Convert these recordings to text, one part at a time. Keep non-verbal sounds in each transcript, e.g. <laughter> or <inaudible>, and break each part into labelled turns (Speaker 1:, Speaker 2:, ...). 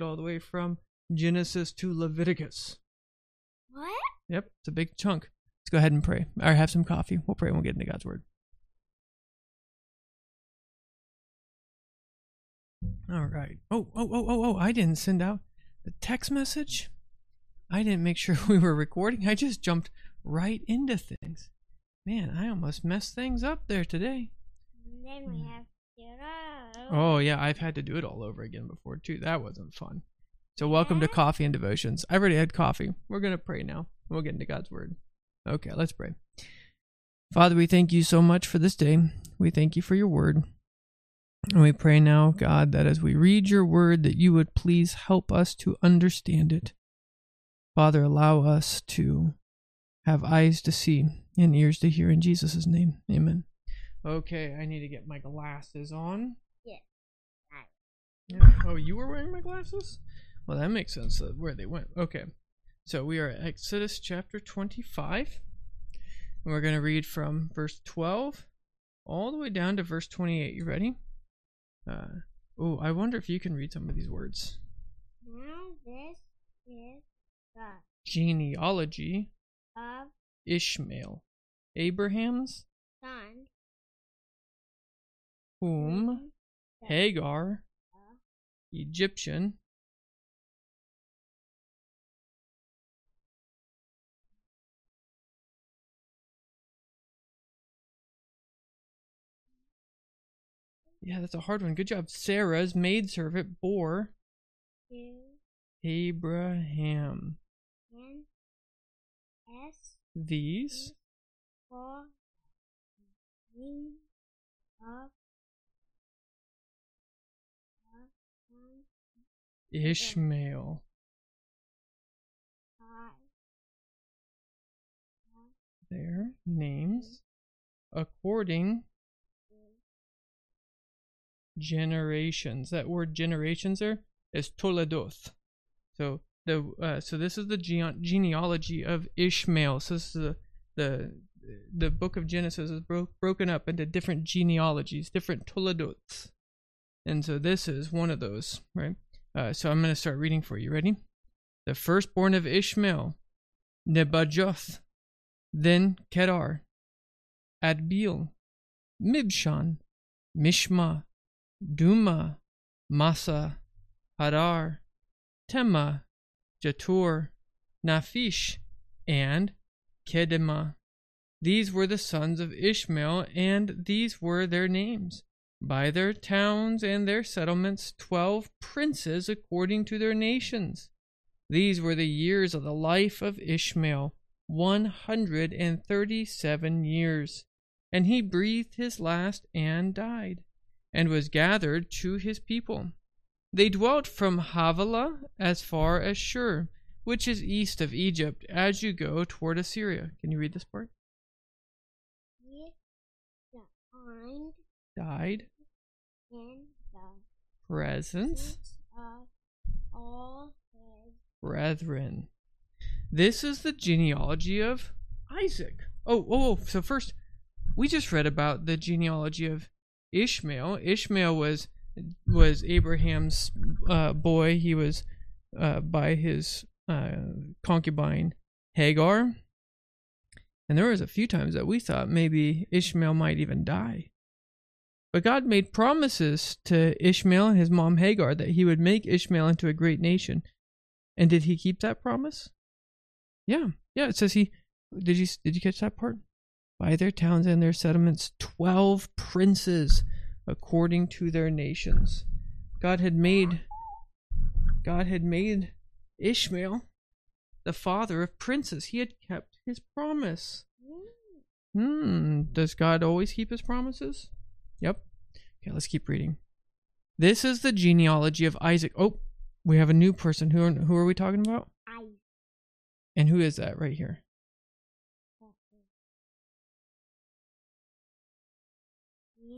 Speaker 1: it all the way from Genesis to Leviticus.
Speaker 2: What?
Speaker 1: Yep, it's a big chunk. Let's go ahead and pray. Or have some coffee. We'll pray and we'll get into God's word. All right. Oh, oh, oh, oh, oh, I didn't send out the text message. I didn't make sure <laughs> we were recording. I just jumped right into things. Man, I almost messed things up there today.
Speaker 2: And then we hmm. have to
Speaker 1: Oh, yeah, I've had to do it all over again before, too. That wasn't fun. So, welcome to Coffee and Devotions. I've already had coffee. We're going to pray now. We'll get into God's Word. Okay, let's pray. Father, we thank you so much for this day. We thank you for your Word. And we pray now, God, that as we read your Word, that you would please help us to understand it. Father, allow us to have eyes to see and ears to hear in Jesus' name. Amen. Okay, I need to get my glasses on.
Speaker 2: Yes.
Speaker 1: Yeah. Oh, you were wearing my glasses? Well, that makes sense where they went. Okay. So we are at Exodus chapter 25. And we're going to read from verse 12 all the way down to verse 28. You ready? Uh, oh, I wonder if you can read some of these words.
Speaker 2: Now this is the
Speaker 1: Genealogy
Speaker 2: of
Speaker 1: Ishmael, Abraham's, whom Hagar, Egyptian, Yeah, that's a hard one. Good job. Sarah's maidservant bore Abraham these
Speaker 2: of the son
Speaker 1: Ishmael. Their names according generations. That word generations there is toledoth. So the uh, so this is the gene- genealogy of Ishmael. So this is the the the book of Genesis is bro- broken up into different genealogies, different toledoths. And so this is one of those, right? Uh, so I'm going to start reading for you. Ready? The firstborn of Ishmael, Nebajoth, then Kedar, Adbeel, Mibsam, Mishma, Dumah, Massa, Hadar, Tema, Jetur, Naphish, and Kedemah. These were the sons of Ishmael, and these were their names. By their towns and their settlements, twelve princes according to their nations. These were the years of the life of Ishmael, one hundred and thirty seven years. And he breathed his last and died, and was gathered to his people. They dwelt from Havilah as far as Shur, which is east of Egypt, as you go toward Assyria. Can you read this part?
Speaker 2: with the hind
Speaker 1: Died,
Speaker 2: and the
Speaker 1: presence,
Speaker 2: of all his
Speaker 1: brethren. This is the genealogy of Isaac. Oh, oh, oh, so first, we just read about the genealogy of Ishmael. Ishmael was was Abraham's uh, boy. He was uh, by his uh, concubine Hagar. And there was a few times that we thought maybe Ishmael might even die. But God made promises to Ishmael and his mom Hagar that he would make Ishmael into a great nation. And did he keep that promise? Yeah. Yeah, it says he did you did you catch that part? By their towns and their settlements 12 princes according to their nations. God had made God had made Ishmael the father of princes. He had kept his promise. Hmm, does God always keep his promises? Yep. Okay, let's keep reading. This is the genealogy of Isaac. Oh, we have a new person. Who are, who are we talking about?
Speaker 2: I
Speaker 1: And who is that right here?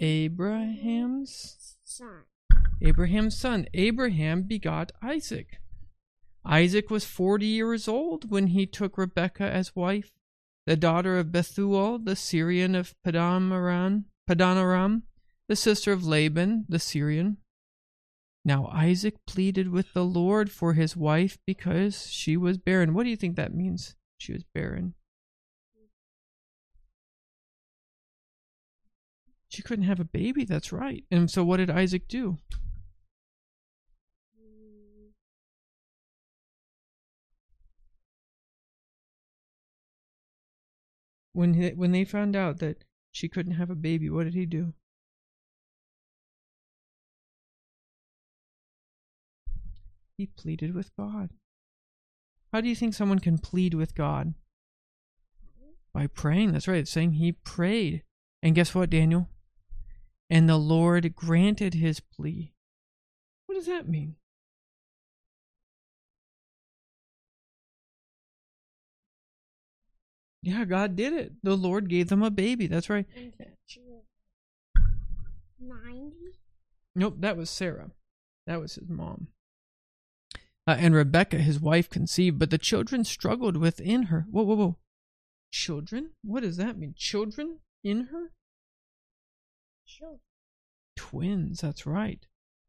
Speaker 1: Abraham's
Speaker 2: son.
Speaker 1: Abraham's son. Abraham begot Isaac. Isaac was 40 years old when he took Rebekah as wife, the daughter of Bethuel, the Syrian of Padan Aram, Padanaram, the sister of Laban, the Syrian. Now Isaac pleaded with the Lord for his wife because she was barren. What do you think that means? She was barren. She couldn't have a baby, that's right. And so what did Isaac do? When he, when they found out that she couldn't have a baby, what did he do? He pleaded with God. How do you think someone can plead with God? By praying. That's right. It's saying he prayed. And guess what, Daniel? And the Lord granted his plea. What does that mean? Yeah, God did it. The Lord gave them a baby. That's right.
Speaker 2: and she was 90?
Speaker 1: Nope, that was Sarah. That was his mom. Uh, and Rebecca, his wife, conceived, but the children struggled within her. Whoa, whoa, whoa. Children? What does that mean? Children in her?
Speaker 2: Sure.
Speaker 1: Twins, that's right.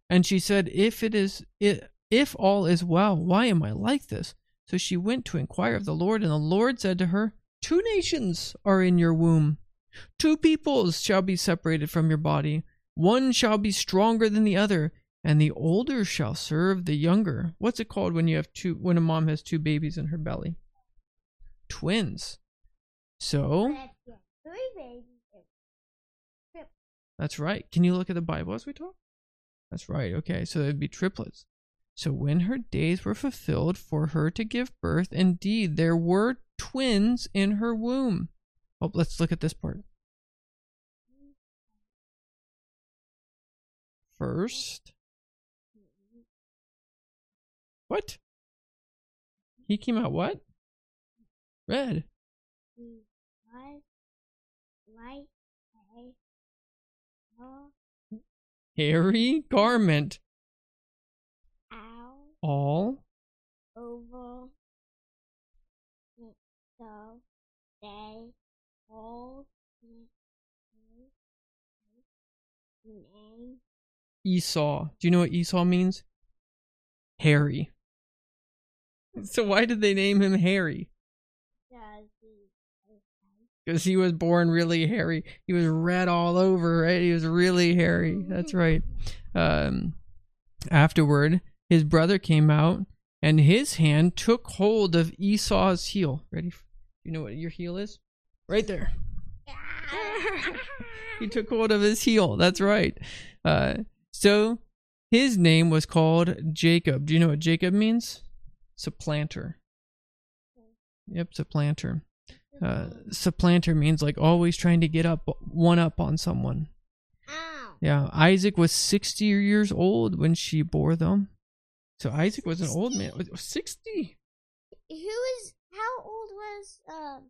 Speaker 1: And she said, If it is i if all is well, why am I like this? So she went to inquire of the Lord, and the Lord said to her, Two nations are in your womb. Two peoples shall be separated from your body. One shall be stronger than the other, and the older shall serve the younger. What's it called when you have two when a mom has two babies in her belly? Twins. So That's right. Can you look at the Bible as we talk? That's right. Okay, so it'd be triplets. So when her days were fulfilled for her to give birth, indeed there were twins in her womb. Oh, let's look at this part. First, what? He came out what? Red.
Speaker 2: he was
Speaker 1: Hairy garment.
Speaker 2: owl
Speaker 1: All
Speaker 2: over so they all
Speaker 1: Esau. Do you know what Esau means? Hairy. So why did they name him Harry? Because he was born really hairy. He was red all over, right? He was really hairy. That's <laughs> right. Um, afterward, his brother came out, and his hand took hold of Esau's heel. Ready? You know what your heel is? Right there. <laughs> he took hold of his heel. That's right. Uh, so his name was called Jacob. Do you know what Jacob means? Supplanter. Yep, supplanter. Uh, supplanter means like always trying to get up one up on someone.
Speaker 2: Ow.
Speaker 1: Yeah, Isaac was 60 years old when she bore them. So Isaac was an old man. 60?
Speaker 2: Who is how old was um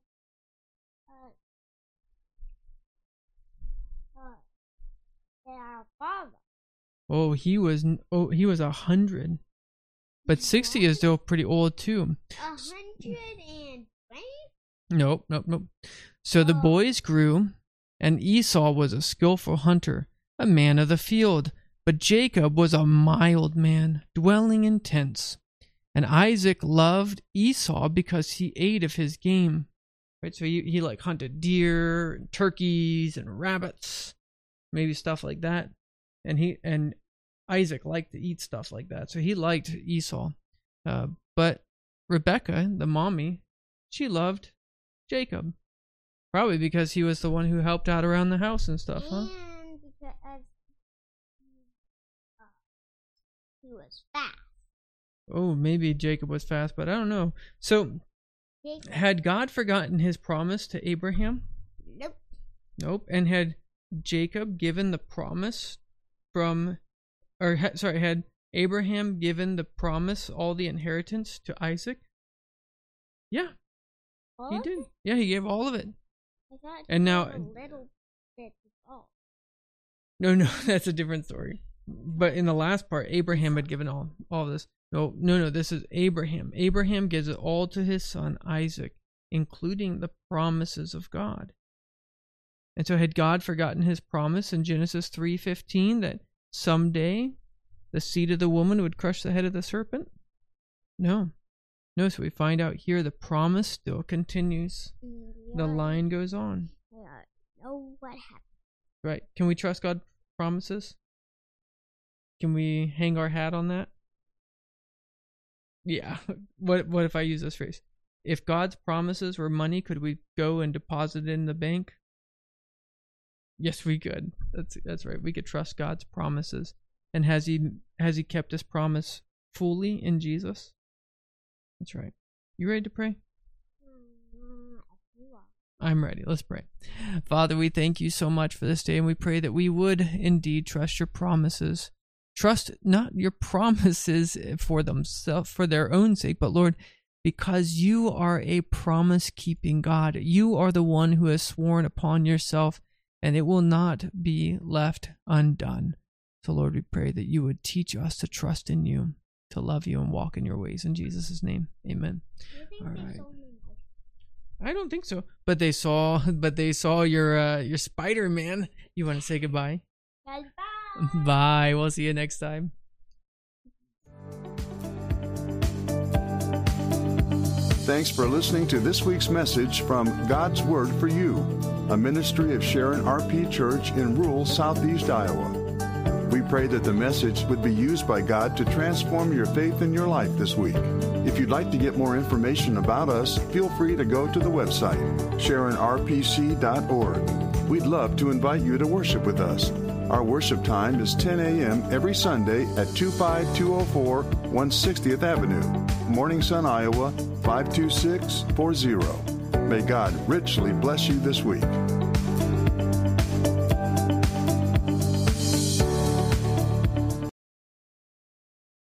Speaker 2: uh uh our father?
Speaker 1: Oh, he was oh he was a hundred. But 60 is still pretty old too.
Speaker 2: A hundred and twenty?
Speaker 1: Nope, nope, nope. So the
Speaker 2: Oh.
Speaker 1: boys grew, and Esau was a skillful hunter, a man of the field, but Jacob was a mild man, dwelling in tents. And Isaac loved Esau because he ate of his game. Right, so he, he like hunted deer, and turkeys, and rabbits, maybe stuff like that. And he and Isaac liked to eat stuff like that, so he liked Esau. Uh, but Rebecca, the mommy, she loved Jacob. Probably because he was the one who helped out around the house and stuff, huh?
Speaker 2: And because he was fast.
Speaker 1: Oh, maybe Jacob was fast, but I don't know. So,
Speaker 2: Jacob,
Speaker 1: had God forgotten his promise to Abraham?
Speaker 2: nope.
Speaker 1: Nope. And had Jacob given the promise from, or ha- sorry, had Abraham given the promise, all the inheritance to Isaac? Yeah,
Speaker 2: All
Speaker 1: he did.
Speaker 2: it?
Speaker 1: Yeah, he gave all of it. And now-
Speaker 2: a little bit of all.
Speaker 1: No, no, <laughs> that's a different story. But in the last part, Abraham had given all all this. No, no, no. This is Abraham. Abraham gives it all to his son Isaac, including the promises of God. And so, had God forgotten His promise in Genesis three fifteen that someday the seed of the woman would crush the head of the serpent? No. No, so we find out here the promise still continues. The line goes on.
Speaker 2: I don't what happened.
Speaker 1: Right. Can we trust God's promises? Can we hang our hat on that? Yeah. <laughs> What what if I use this phrase? If God's promises were money, could we go and deposit it in the bank? Yes, we could. That's that's right. We could trust God's promises. And has he has he kept his promise fully in Jesus? That's right. You ready to pray?
Speaker 2: Mm, if you are.
Speaker 1: I'm ready. Let's pray. Father, we thank you so much for this day, and we pray that we would indeed trust your promises. Trust not your <laughs> promises for themselves, for their own sake, but Lord, because you are a promise keeping God. You are the one who has sworn upon yourself, and it will not be left undone. So, Lord, we pray that you would teach us to trust in you, to love you, and walk in your ways. In Jesus' name, amen.
Speaker 2: Do you think
Speaker 1: All
Speaker 2: they
Speaker 1: right.
Speaker 2: sold me knife?
Speaker 1: I don't think so. But they saw <laughs> but they saw your uh your Spider Man. You wanna say goodbye?
Speaker 2: Guys, bye.
Speaker 1: Bye. We'll see you next time.
Speaker 3: Thanks for listening to this week's message from God's Word for You, a ministry of Sharon RP Church in rural southeast Iowa. We pray that the message would be used by God to transform your faith in your life this week. If you'd like to get more information about us, feel free to go to the website, sharonrpc.org. We'd love to invite you to worship with us. Our worship time is 10 a.m. every Sunday at 25204 160th Avenue, Morning Sun, Iowa 52640. May God richly bless you this week.